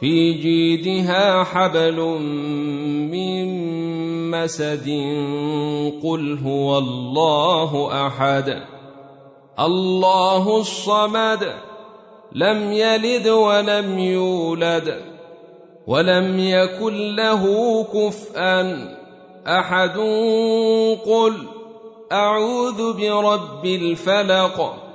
في جيدها حبل من مسد قل هو الله أحد. الله الصمد لم يلد ولم يولد ولم يكن له كفءا أحد. قل أعوذ برب الفلق